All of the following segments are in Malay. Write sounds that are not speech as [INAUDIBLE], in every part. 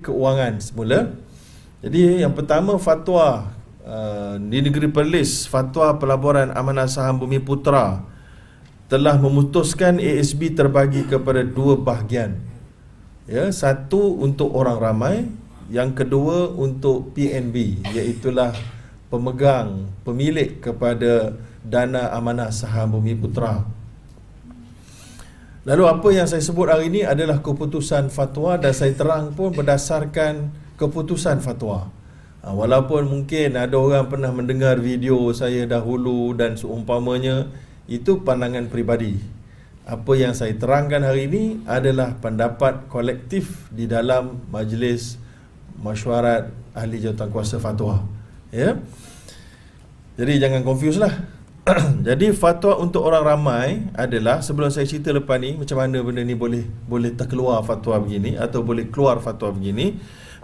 keuangan semula. Jadi yang pertama fatwa uh, di negeri Perlis, fatwa pelaburan amanah saham Bumi Putra telah memutuskan ASB terbagi kepada dua bahagian. Ya, satu untuk orang ramai, yang kedua untuk PNB, iaitu pemegang pemilik kepada dana amanah saham Bumi Putra. Lalu apa yang saya sebut hari ini adalah keputusan fatwa dan saya terang pun berdasarkan keputusan fatwa. Ha, walaupun mungkin ada orang pernah mendengar video saya dahulu dan seumpamanya itu pandangan peribadi. Apa yang saya terangkan hari ini adalah pendapat kolektif di dalam majlis mesyuarat ahli jawatankuasa fatwa. Ya. Jadi jangan confuse lah. [CLEARS THROAT] Jadi fatwa untuk orang ramai adalah sebelum saya cerita lepas ni macam mana benda ni boleh boleh terkeluar fatwa begini atau boleh keluar fatwa begini.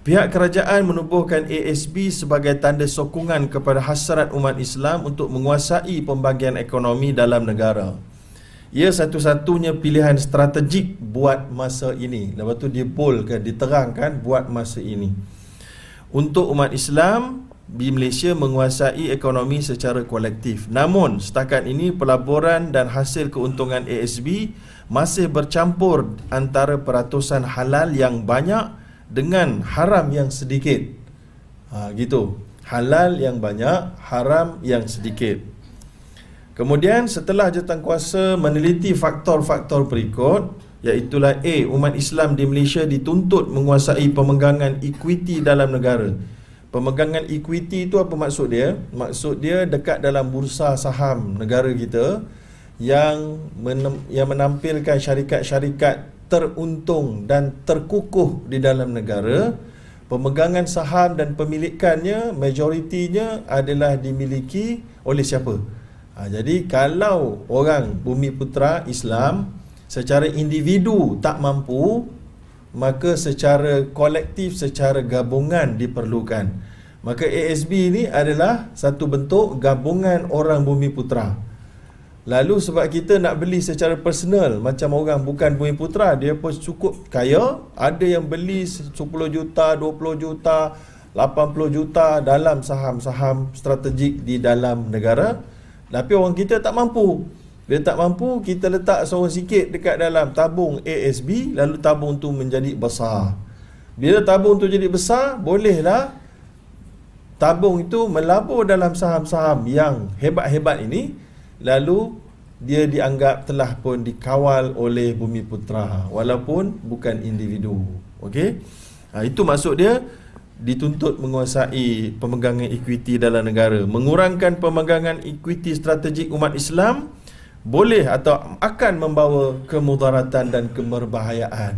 Pihak kerajaan menubuhkan ASB sebagai tanda sokongan kepada hasrat umat Islam untuk menguasai pembagian ekonomi dalam negara. Ia satu-satunya pilihan strategik buat masa ini. Lepas tu dia bolkan, diterangkan buat masa ini. Untuk umat Islam, di Malaysia menguasai ekonomi secara kolektif. Namun, setakat ini pelaburan dan hasil keuntungan ASB masih bercampur antara peratusan halal yang banyak dengan haram yang sedikit. Ha, gitu. Halal yang banyak, haram yang sedikit. Kemudian setelah jawatankuasa meneliti faktor-faktor berikut, iaitulah A. Umat Islam di Malaysia dituntut menguasai pemegangan equity dalam negara. Pemegangan equity itu apa maksud dia? Maksud dia dekat dalam bursa saham negara kita yang men- yang menampilkan syarikat-syarikat teruntung dan terkukuh di dalam negara. Pemegangan saham dan pemilikannya majoritinya adalah dimiliki oleh siapa? Ha, jadi kalau orang Bumi Putra Islam secara individu tak mampu maka secara kolektif secara gabungan diperlukan. Maka ASB ini adalah satu bentuk gabungan orang bumi putra. Lalu sebab kita nak beli secara personal macam orang bukan bumi putra dia pun cukup kaya. Ada yang beli 10 juta 20 juta 80 juta dalam saham-saham strategik di dalam negara. Tapi orang kita tak mampu bila tak mampu, kita letak seorang sikit dekat dalam tabung ASB, lalu tabung tu menjadi besar. Bila tabung tu jadi besar, bolehlah tabung itu melabur dalam saham-saham yang hebat-hebat ini, lalu dia dianggap telah pun dikawal oleh Bumi Putra, walaupun bukan individu. Okey? Ha, itu maksud dia, dituntut menguasai pemegangan equity dalam negara, mengurangkan pemegangan equity strategik umat Islam, boleh atau akan membawa kemudaratan dan kemerbahayaan.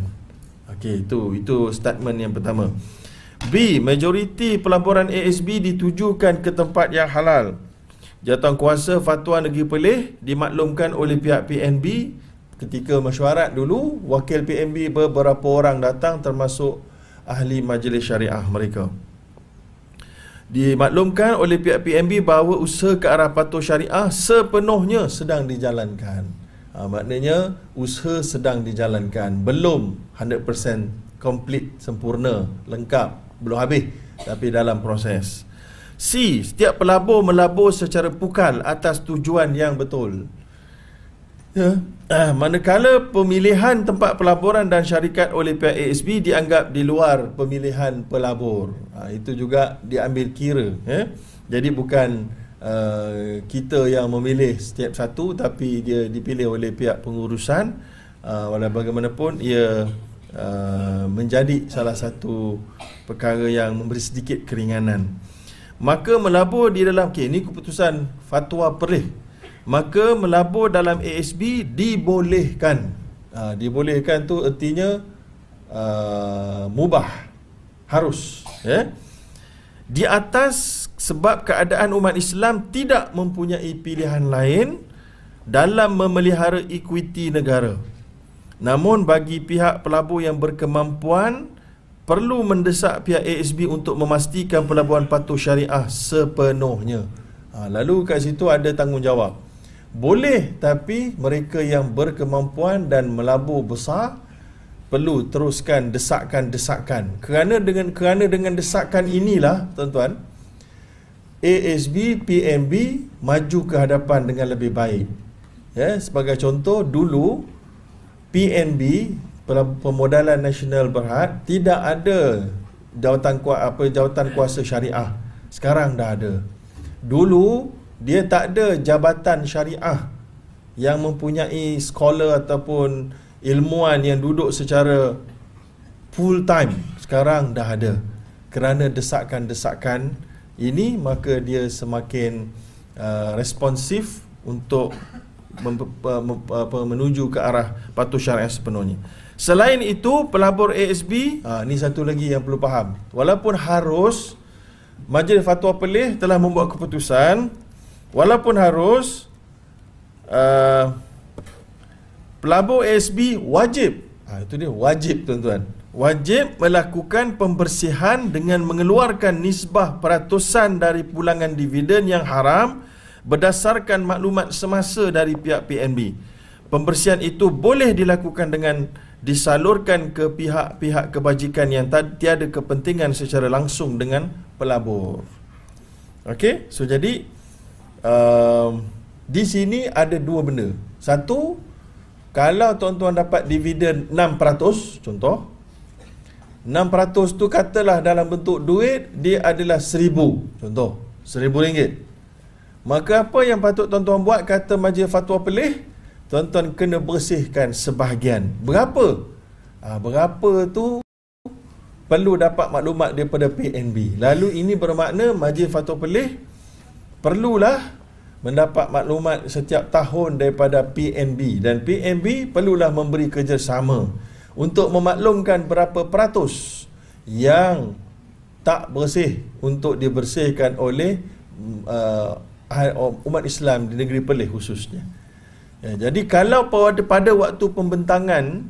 Okey, itu itu statement yang pertama. B, majoriti pelaburan ASB ditujukan ke tempat yang halal. Jatuh kuasa fatwa negeri Perlis dimaklumkan oleh pihak PNB ketika mesyuarat dulu, wakil PNB beberapa orang datang termasuk ahli majlis syariah mereka dimaklumkan oleh pihak PNB bahawa usaha ke arah patuh syariah sepenuhnya sedang dijalankan. Ha, maknanya usaha sedang dijalankan. Belum 100% komplit, sempurna, lengkap, belum habis tapi dalam proses. C. Setiap pelabur melabur secara pukal atas tujuan yang betul. Ya. Ah, manakala pemilihan tempat pelaburan dan syarikat oleh pihak ASB dianggap di luar pemilihan pelabur. Ah, itu juga diambil kira. Ya. Jadi bukan uh, kita yang memilih setiap satu tapi dia dipilih oleh pihak pengurusan. Uh, walau bagaimanapun ia uh, menjadi salah satu perkara yang memberi sedikit keringanan. Maka melabur di dalam, okay, ini keputusan fatwa perih maka melabur dalam ASB dibolehkan. Ha, dibolehkan tu artinya uh, mubah. Harus. Ya? Di atas sebab keadaan umat Islam tidak mempunyai pilihan lain dalam memelihara equity negara. Namun bagi pihak pelabur yang berkemampuan perlu mendesak pihak ASB untuk memastikan pelaburan patuh syariah sepenuhnya. Ha, lalu kat situ ada tanggungjawab. Boleh tapi mereka yang berkemampuan dan melabur besar perlu teruskan desakan-desakan. Kerana dengan kerana dengan desakan inilah tuan-tuan ASB PMB maju ke hadapan dengan lebih baik. Ya, sebagai contoh dulu PNB Pemodalan Nasional Berhad tidak ada jawatan kuasa apa jawatan kuasa syariah. Sekarang dah ada. Dulu dia tak ada jabatan syariah yang mempunyai scholar ataupun ilmuwan yang duduk secara full time. Sekarang dah ada. Kerana desakan-desakan ini maka dia semakin uh, responsif untuk menuju ke arah patuh syariah sepenuhnya. Selain itu pelabur ASB ha, ni satu lagi yang perlu faham. Walaupun harus Majlis Fatwa Pelih telah membuat keputusan walaupun harus uh, pelabur ASB wajib. Ha, itu dia wajib tuan-tuan. Wajib melakukan pembersihan dengan mengeluarkan nisbah peratusan dari pulangan dividen yang haram berdasarkan maklumat semasa dari pihak PNB pembersihan itu boleh dilakukan dengan disalurkan ke pihak-pihak kebajikan yang tiada kepentingan secara langsung dengan pelabur. Okey, so jadi um, di sini ada dua benda. Satu, kalau tuan-tuan dapat dividen 6%, contoh, 6% tu katalah dalam bentuk duit, dia adalah RM1,000, contoh, RM1,000. Maka apa yang patut tuan-tuan buat, kata majlis fatwa pelih, tuan-tuan kena bersihkan sebahagian. Berapa? Ha, berapa tu perlu dapat maklumat daripada PNB. Lalu ini bermakna majlis fatwa pelih perlulah mendapat maklumat setiap tahun daripada PNB dan PNB perlulah memberi kerjasama untuk memaklumkan berapa peratus yang tak bersih untuk dibersihkan oleh uh, umat Islam di negeri Perlis khususnya. Ya, jadi kalau pada, pada waktu pembentangan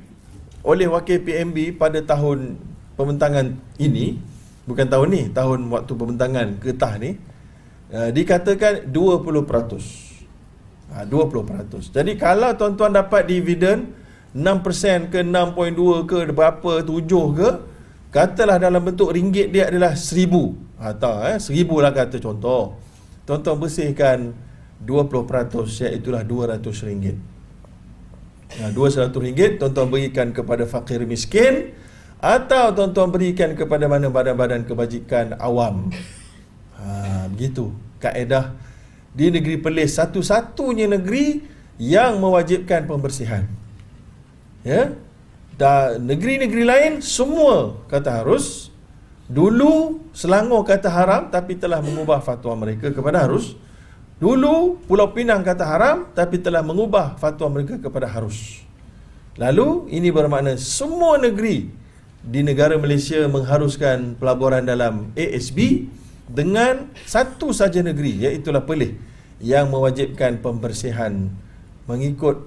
oleh wakil PNB pada tahun pembentangan ini bukan tahun ni tahun waktu pembentangan ketah ni uh, dikatakan 20%. Ha, 20%. Jadi kalau tuan-tuan dapat dividen 6% ke 6.2 ke berapa 7 ke katalah dalam bentuk ringgit dia adalah 1000 atau ha, eh 1000 lah kata contoh. Tuan-tuan bersihkan 20% iaitu lah 200 ringgit. Ha, 200 ringgit tuan-tuan berikan kepada fakir miskin atau tuan-tuan berikan kepada mana badan-badan kebajikan awam. Begitu kaedah di negeri Perlis satu-satunya negeri yang mewajibkan pembersihan. Ya. Dan negeri-negeri lain semua kata harus. Dulu Selangor kata haram tapi telah mengubah fatwa mereka kepada harus. Dulu Pulau Pinang kata haram tapi telah mengubah fatwa mereka kepada harus. Lalu ini bermakna semua negeri di negara Malaysia mengharuskan pelaburan dalam ASB dengan satu saja negeri iaitu Perlis yang mewajibkan pembersihan mengikut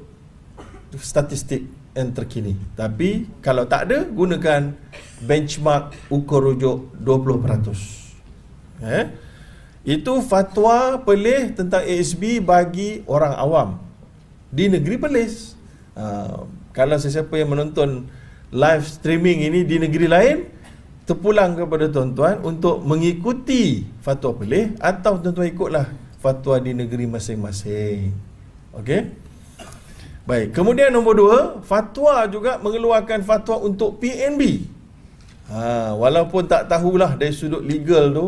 statistik yang terkini. Tapi kalau tak ada gunakan benchmark ukur rujuk 20%. Eh? Itu fatwa Perlis tentang ASB bagi orang awam di negeri Perlis. Uh, kalau sesiapa yang menonton live streaming ini di negeri lain terpulang kepada tuan-tuan untuk mengikuti fatwa pelih atau tuan-tuan ikutlah fatwa di negeri masing-masing. Okey? Baik, kemudian nombor dua, fatwa juga mengeluarkan fatwa untuk PNB. Ha, walaupun tak tahulah dari sudut legal tu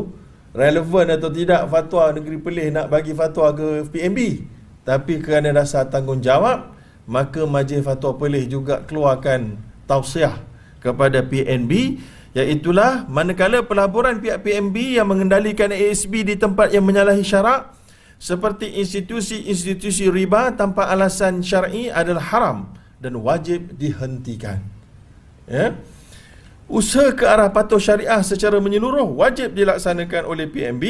relevan atau tidak fatwa negeri pelih nak bagi fatwa ke PNB. Tapi kerana dasar tanggungjawab, maka majlis fatwa pelih juga keluarkan tausiah kepada PNB Iaitulah manakala pelaburan pihak PMB yang mengendalikan ASB di tempat yang menyalahi syarak seperti institusi-institusi riba tanpa alasan syar'i adalah haram dan wajib dihentikan. Ya. Usaha ke arah patuh syariah secara menyeluruh wajib dilaksanakan oleh PMB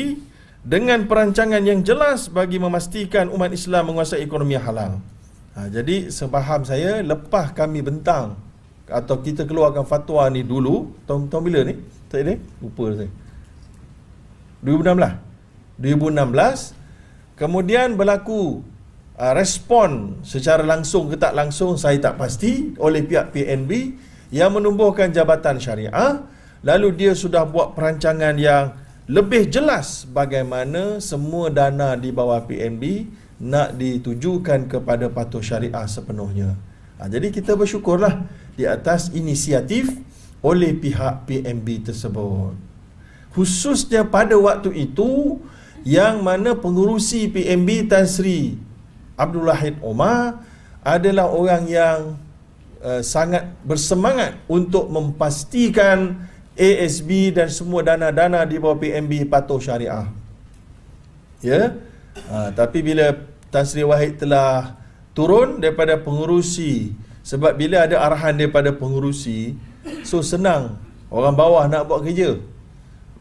dengan perancangan yang jelas bagi memastikan umat Islam menguasai ekonomi halal. Ha, jadi sepaham saya lepas kami bentang atau kita keluarkan fatwa ni dulu tahun tahun bila ni? Tak ni lupa saya. 2016 2016 kemudian berlaku uh, respon secara langsung ke tak langsung saya tak pasti oleh pihak PNB yang menumbuhkan jabatan syariah. Lalu dia sudah buat perancangan yang lebih jelas bagaimana semua dana di bawah PNB nak ditujukan kepada patuh syariah sepenuhnya. Ha, jadi kita bersyukurlah di atas inisiatif oleh pihak PNB tersebut. Khususnya pada waktu itu yang mana pengurusi PNB Tan Sri Abdul Wahid Omar adalah orang yang uh, sangat bersemangat untuk memastikan ASB dan semua dana-dana di bawah PNB patuh syariah. Ya. Ha, tapi bila Tan Sri Wahid telah turun daripada pengurusi sebab bila ada arahan daripada pengurusi so senang orang bawah nak buat kerja.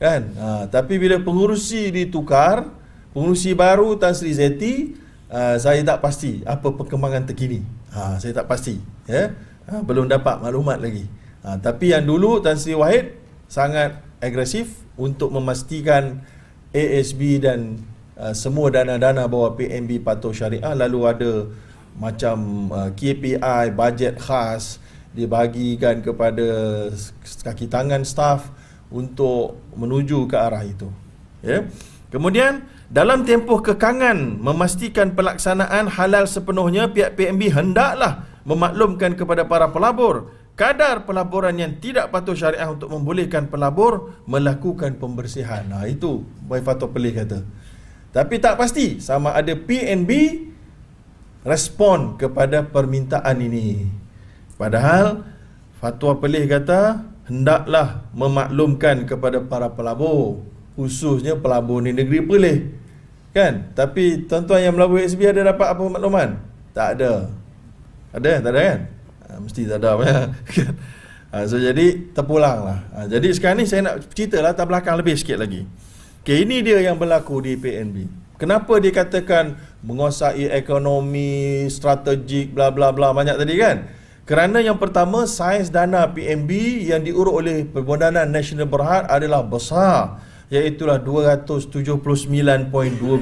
Kan? Ha, tapi bila pengurusi ditukar, pengurusi baru Tan Sri Zeti, uh, saya tak pasti apa perkembangan terkini. Ha, saya tak pasti. Ya. Ha, belum dapat maklumat lagi. Ha, tapi yang dulu Tan Sri Wahid sangat agresif untuk memastikan ASB dan uh, semua dana-dana bawah PNB patuh syariah lalu ada macam uh, KPI bajet khas dibagikan kepada kaki tangan staff untuk menuju ke arah itu ya yeah. kemudian dalam tempoh kekangan memastikan pelaksanaan halal sepenuhnya pihak PNB hendaklah memaklumkan kepada para pelabur kadar pelaburan yang tidak patuh syariah untuk membolehkan pelabur melakukan pembersihan. Nah itu Boy Fatul Pelih kata. Tapi tak pasti sama ada PNB respon kepada permintaan ini. Padahal Fatwa Pelih kata hendaklah memaklumkan kepada para pelabur khususnya pelabur di negeri Pelih. Kan? Tapi tuan-tuan yang melabur SB ada dapat apa makluman? Tak ada. Ada? Tak ada kan? ha, mesti tak ada ha, [LAUGHS] so jadi terpulang lah ha, jadi sekarang ni saya nak cerita latar belakang lebih sikit lagi okay, ini dia yang berlaku di PNB kenapa dikatakan menguasai ekonomi strategik bla bla bla banyak tadi kan kerana yang pertama saiz dana PNB yang diurut oleh Permodanan Nasional Berhad adalah besar iaitulah 279.2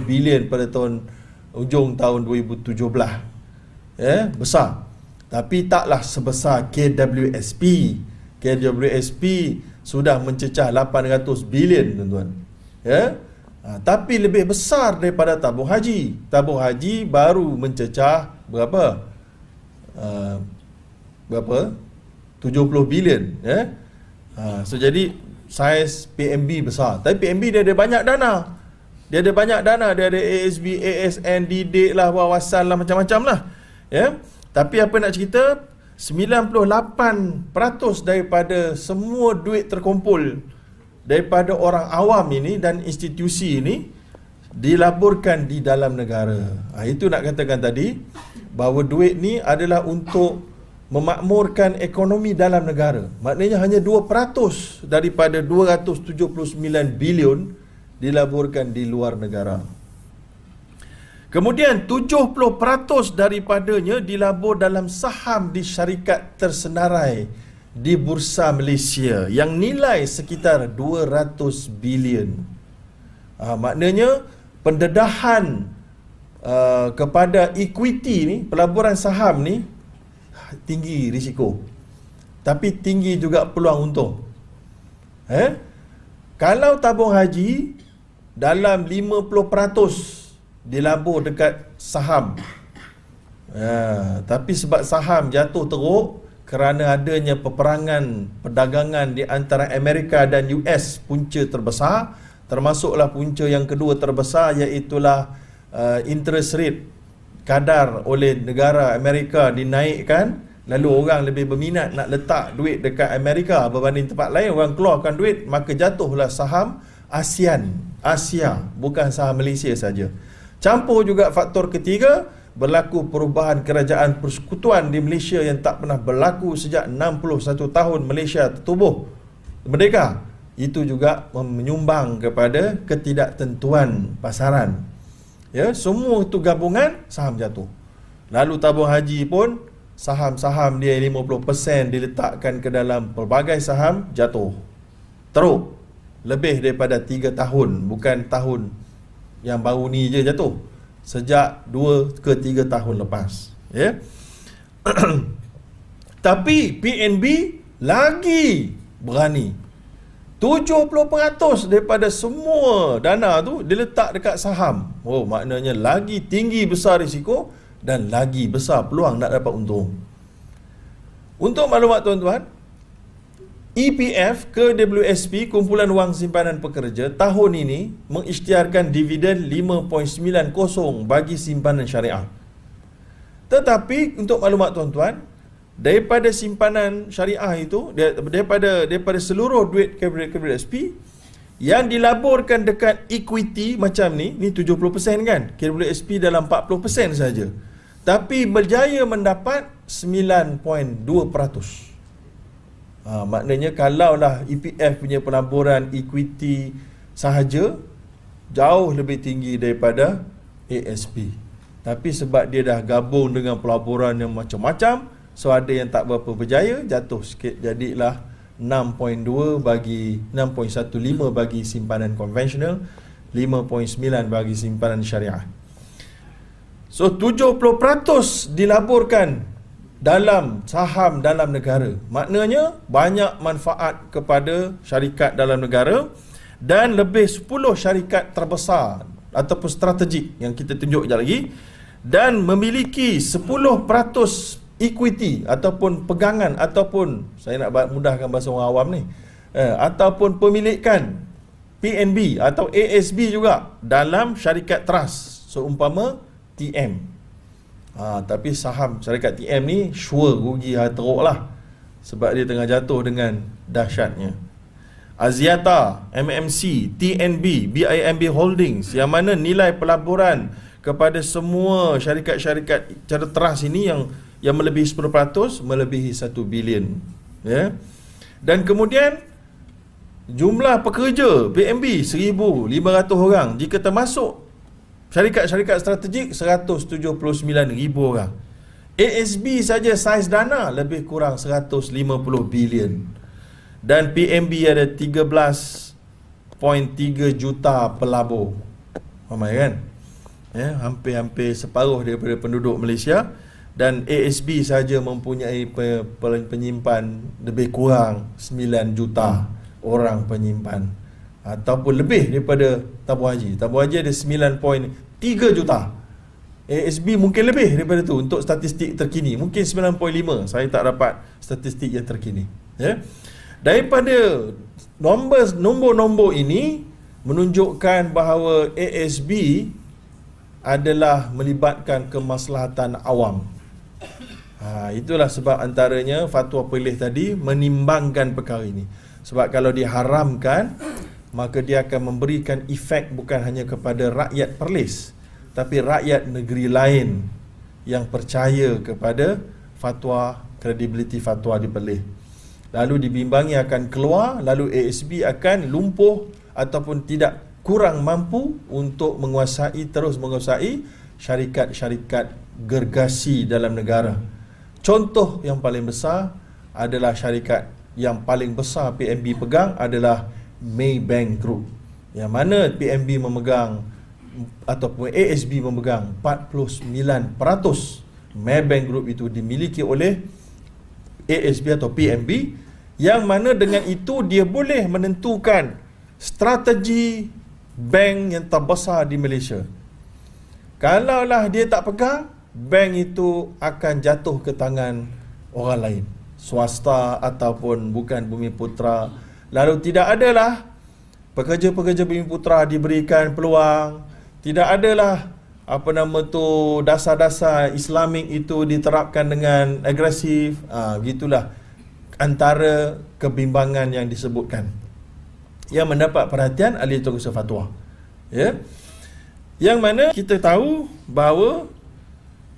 bilion pada tahun ujung tahun 2017 ya yeah, besar tapi taklah sebesar KWSP. KWSP sudah mencecah 800 bilion tuan-tuan. Ya. Ha, tapi lebih besar daripada tabung haji. Tabung haji baru mencecah berapa? Uh, berapa? 70 bilion, ya. Ha, so jadi saiz PMB besar. Tapi PMB dia ada banyak dana. Dia ada banyak dana, dia ada ASB, ASN, DD lah, wawasan lah macam-macam lah. Ya. Tapi apa nak cerita 98% daripada semua duit terkumpul daripada orang awam ini dan institusi ini dilaburkan di dalam negara. Ha, itu nak katakan tadi bahawa duit ni adalah untuk memakmurkan ekonomi dalam negara. Maknanya hanya 2% daripada 279 bilion dilaburkan di luar negara. Kemudian 70% daripadanya dilabur dalam saham di syarikat tersenarai di Bursa Malaysia yang nilai sekitar 200 bilion. Ha, maknanya pendedahan uh, kepada equity ni, pelaburan saham ni tinggi risiko. Tapi tinggi juga peluang untung. Eh? Kalau tabung haji dalam 50% dilabur dekat saham. Ya, tapi sebab saham jatuh teruk kerana adanya peperangan perdagangan di antara Amerika dan US punca terbesar termasuklah punca yang kedua terbesar iaitu uh, interest rate kadar oleh negara Amerika dinaikkan. Lalu orang lebih berminat nak letak duit dekat Amerika berbanding tempat lain orang keluarkan duit maka jatuhlah saham ASEAN. Asia bukan saham Malaysia saja. Campur juga faktor ketiga, berlaku perubahan kerajaan persekutuan di Malaysia yang tak pernah berlaku sejak 61 tahun Malaysia tertubuh merdeka. Itu juga menyumbang kepada ketidaktentuan pasaran. Ya, semua itu gabungan saham jatuh. Lalu tabung haji pun saham-saham dia 50% diletakkan ke dalam pelbagai saham jatuh. Teruk. Lebih daripada 3 tahun, bukan tahun yang baru ni je jatuh sejak 2 ke 3 tahun lepas ya yeah? [CLEARS THROAT] tapi PNB lagi berani 70% daripada semua dana tu diletak dekat saham. Oh, maknanya lagi tinggi besar risiko dan lagi besar peluang nak dapat untung. Untuk maklumat tuan-tuan, EPF ke WSP Kumpulan Wang Simpanan Pekerja tahun ini mengisytiharkan dividen 5.90 bagi simpanan syariah. Tetapi untuk maklumat tuan-tuan, daripada simpanan syariah itu daripada daripada seluruh duit KWSP yang dilaburkan dekat equity macam ni ni 70% kan? KWSP dalam 40% saja. Tapi berjaya mendapat 9.2% ha, maknanya kalaulah EPF punya pelaburan equity sahaja jauh lebih tinggi daripada ASP tapi sebab dia dah gabung dengan pelaburan yang macam-macam So ada yang tak berapa berjaya jatuh sikit jadilah 6.2 bagi 6.15 bagi simpanan konvensional 5.9 bagi simpanan syariah. So 70% dilaburkan dalam saham dalam negara. Maknanya banyak manfaat kepada syarikat dalam negara dan lebih 10 syarikat terbesar ataupun strategik yang kita tunjuk sekejap lagi dan memiliki 10% equity ataupun pegangan ataupun saya nak mudahkan bahasa orang awam ni eh, ataupun pemilikan PNB atau ASB juga dalam syarikat trust seumpama TM ha, tapi saham syarikat TM ni sure rugi teruk lah. Sebab dia tengah jatuh dengan dahsyatnya. Aziata, MMC, TNB, BIMB Holdings yang mana nilai pelaburan kepada semua syarikat-syarikat cara trust ini yang yang melebihi 10% melebihi 1 bilion ya. Dan kemudian jumlah pekerja PMB 1500 orang. Jika termasuk syarikat-syarikat strategik 179,000 orang. ASB saja saiz dana lebih kurang 150 bilion. Dan PMB ada 13.3 juta pelabur. Ramai kan? Ya hampir-hampir separuh daripada penduduk Malaysia. Dan ASB saja mempunyai penyimpan lebih kurang 9 juta orang penyimpan. Ataupun lebih daripada tabung haji. Tabung haji ada 9.3 juta. ASB mungkin lebih daripada tu untuk statistik terkini. Mungkin 9.5. Saya tak dapat statistik yang terkini. Ya. Daripada nombor nombor-nombor ini menunjukkan bahawa ASB adalah melibatkan kemaslahatan awam. Ha, itulah sebab antaranya fatwa pilih tadi menimbangkan perkara ini. Sebab kalau diharamkan, maka dia akan memberikan efek bukan hanya kepada rakyat Perlis, tapi rakyat negeri lain yang percaya kepada fatwa, kredibiliti fatwa di Perlis. Lalu dibimbangi akan keluar, lalu ASB akan lumpuh ataupun tidak kurang mampu untuk menguasai, terus menguasai syarikat-syarikat gergasi dalam negara. Contoh yang paling besar adalah syarikat yang paling besar PNB pegang adalah Maybank Group. Yang mana PNB memegang ataupun ASB memegang 49%. Maybank Group itu dimiliki oleh ASB atau PNB yang mana dengan itu dia boleh menentukan strategi bank yang terbesar di Malaysia. Kalaulah dia tak pegang, bank itu akan jatuh ke tangan orang lain swasta ataupun bukan bumi putra lalu tidak adalah pekerja-pekerja bumi putra diberikan peluang. Tidak adalah apa nama tu dasar-dasar islamik itu diterapkan dengan agresif. Ha, gitulah antara kebimbangan yang disebutkan. Yang mendapat perhatian ahli tokso fatwa. Ya. Yang mana kita tahu bahawa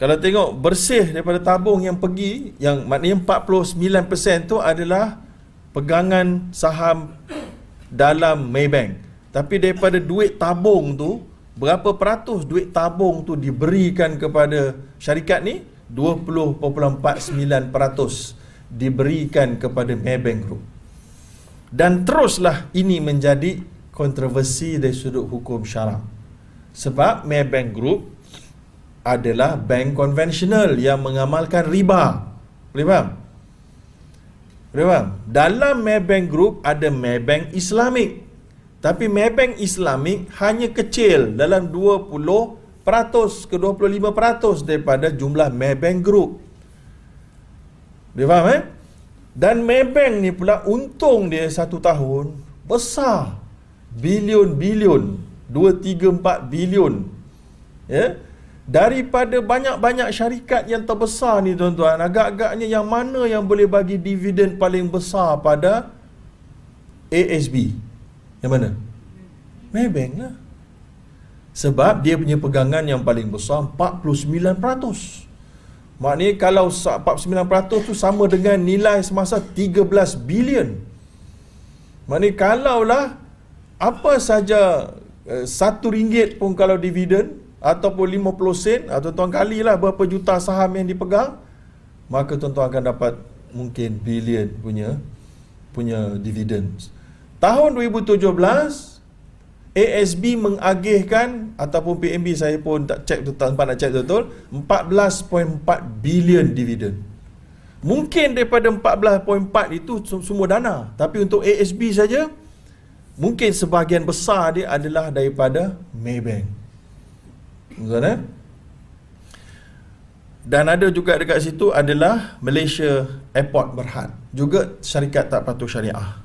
kalau tengok bersih daripada tabung yang pergi yang maknanya 49% tu adalah pegangan saham dalam Maybank. Tapi daripada duit tabung tu berapa peratus duit tabung tu diberikan kepada syarikat ni? 20.49% diberikan kepada Maybank Group. Dan teruslah ini menjadi kontroversi dari sudut hukum syarak. Sebab Maybank Group adalah bank konvensional yang mengamalkan riba. Boleh faham? Faham? Dalam Maybank Group ada Maybank Islamic. Tapi Maybank Islamic hanya kecil dalam 20% ke 25% daripada jumlah Maybank Group. Boleh faham eh? Dan Maybank ni pula untung dia satu tahun besar. Bilion-bilion. 2, 3, 4 bilion. Ya? Yeah? Daripada banyak-banyak syarikat yang terbesar ni tuan-tuan agak-agaknya yang mana yang boleh bagi dividen paling besar pada ASB yang mana? Maybank lah. Sebab dia punya pegangan yang paling besar 49% maknanya kalau 49% tu sama dengan nilai semasa 13 bilion. Maknanya kalaulah apa saja eh, satu ringgit pun kalau dividen ataupun 50 sen atau tuan kali lah berapa juta saham yang dipegang maka tuan-tuan akan dapat mungkin bilion punya punya dividen tahun 2017 ASB mengagihkan ataupun PNB saya pun tak cek betul tempat nak cek betul 14.4 bilion dividen mungkin daripada 14.4 itu semua dana. Tapi untuk ASB saja mungkin sebahagian besar dia adalah daripada Maybank Eh? Dan ada juga dekat situ adalah Malaysia Airport Berhad. Juga syarikat tak patuh syariah.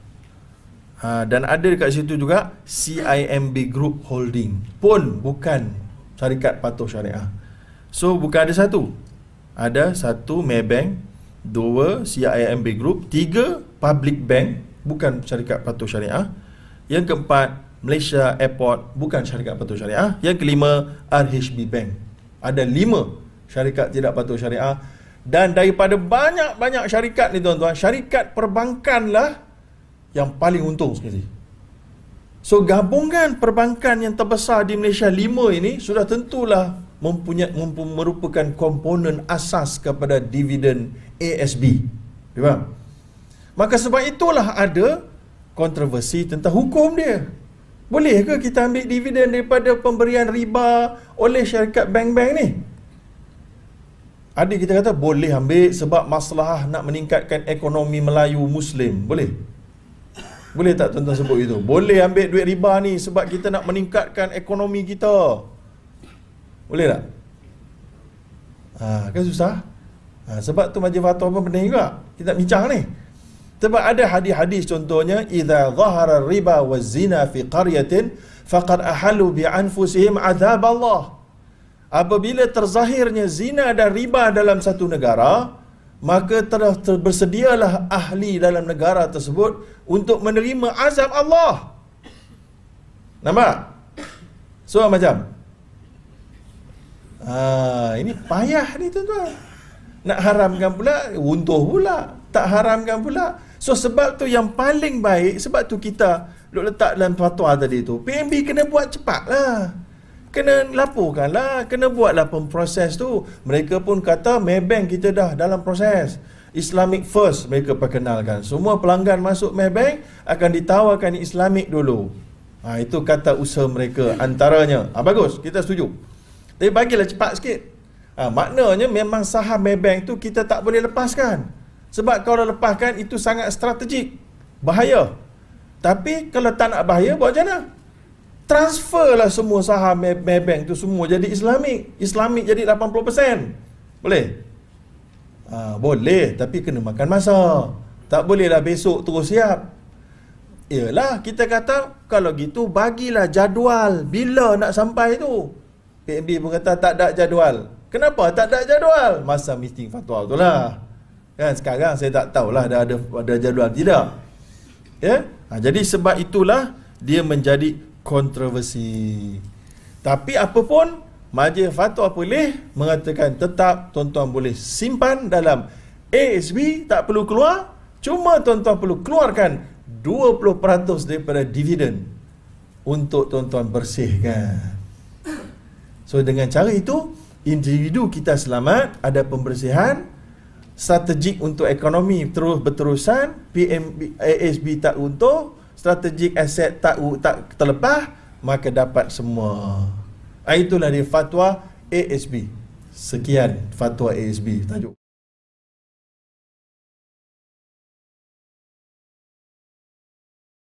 Ha, dan ada dekat situ juga CIMB Group Holding. Pun bukan syarikat patuh syariah. So bukan ada satu. Ada satu Maybank, dua CIMB Group, tiga Public Bank, bukan syarikat patuh syariah. Yang keempat Malaysia Airport bukan syarikat patuh syariah. Yang kelima RHB Bank. Ada lima syarikat tidak patuh syariah dan daripada banyak-banyak syarikat ni tuan-tuan, syarikat perbankan lah yang paling untung sekali. So gabungan perbankan yang terbesar di Malaysia lima ini sudah tentulah mempunyai merupakan komponen asas kepada dividen ASB. Faham? Maka sebab itulah ada kontroversi tentang hukum dia. Boleh ke kita ambil dividen daripada pemberian riba oleh syarikat bank-bank ni? Ada kita kata boleh ambil sebab masalah nak meningkatkan ekonomi Melayu Muslim. Boleh? Boleh tak tuan-tuan sebut itu? Boleh ambil duit riba ni sebab kita nak meningkatkan ekonomi kita. Boleh tak? Ha, kan susah? Ha, sebab tu majlis fatwa pun penting juga. Kita nak bincang ni. Sebab ada hadis-hadis contohnya idza zahara riba wa zina fi qaryatin faqad ahalu bi anfusihim azab Allah. Apabila terzahirnya zina dan riba dalam satu negara, maka telah bersedialah ahli dalam negara tersebut untuk menerima azab Allah. Nampak? So macam Ah, ini payah ni tuan-tuan. Nak haramkan pula, untuh pula. Tak haramkan pula, So sebab tu yang paling baik Sebab tu kita Duk letak dalam fatwa tadi tu PNB kena buat cepat lah. Kena laporkan lah Kena buat lah proses tu. Mereka pun kata Maybank kita dah dalam proses. Islamic first mereka perkenalkan. Semua pelanggan masuk Maybank Akan ditawarkan Islamic dulu. Ha, Itu kata usaha mereka Antaranya. Ha, Bagus kita setuju. Tapi bagilah cepat sikit. Ha, Maknanya memang saham Maybank tu Kita tak boleh lepaskan sebab kalau lepaskan itu sangat strategik. Bahaya. Tapi kalau tak nak bahaya, buat macam mana? Transferlah semua saham Maybank tu semua jadi Islamik. Islamik jadi 80%. Boleh? Ha, boleh, tapi kena makan masa. Tak bolehlah besok terus siap. Yalah, kita kata kalau gitu bagilah jadual bila nak sampai tu. PNB pun kata tak ada jadual. Kenapa tak ada jadual? Masa meeting fatwa tu lah. Kan sekarang saya tak tahulah ada ada ada jadual tidak. Ya? Ha, jadi sebab itulah dia menjadi kontroversi. Tapi apa pun majlis fatwa boleh mengatakan tetap tuan-tuan boleh simpan dalam ASB tak perlu keluar cuma tuan-tuan perlu keluarkan 20% daripada dividen untuk tuan-tuan bersihkan. So dengan cara itu individu kita selamat ada pembersihan strategik untuk ekonomi terus berterusan PMB ASB tak untung strategik aset tak tak terlepas maka dapat semua. Ah, itulah dia fatwa ASB sekian fatwa ASB tajuk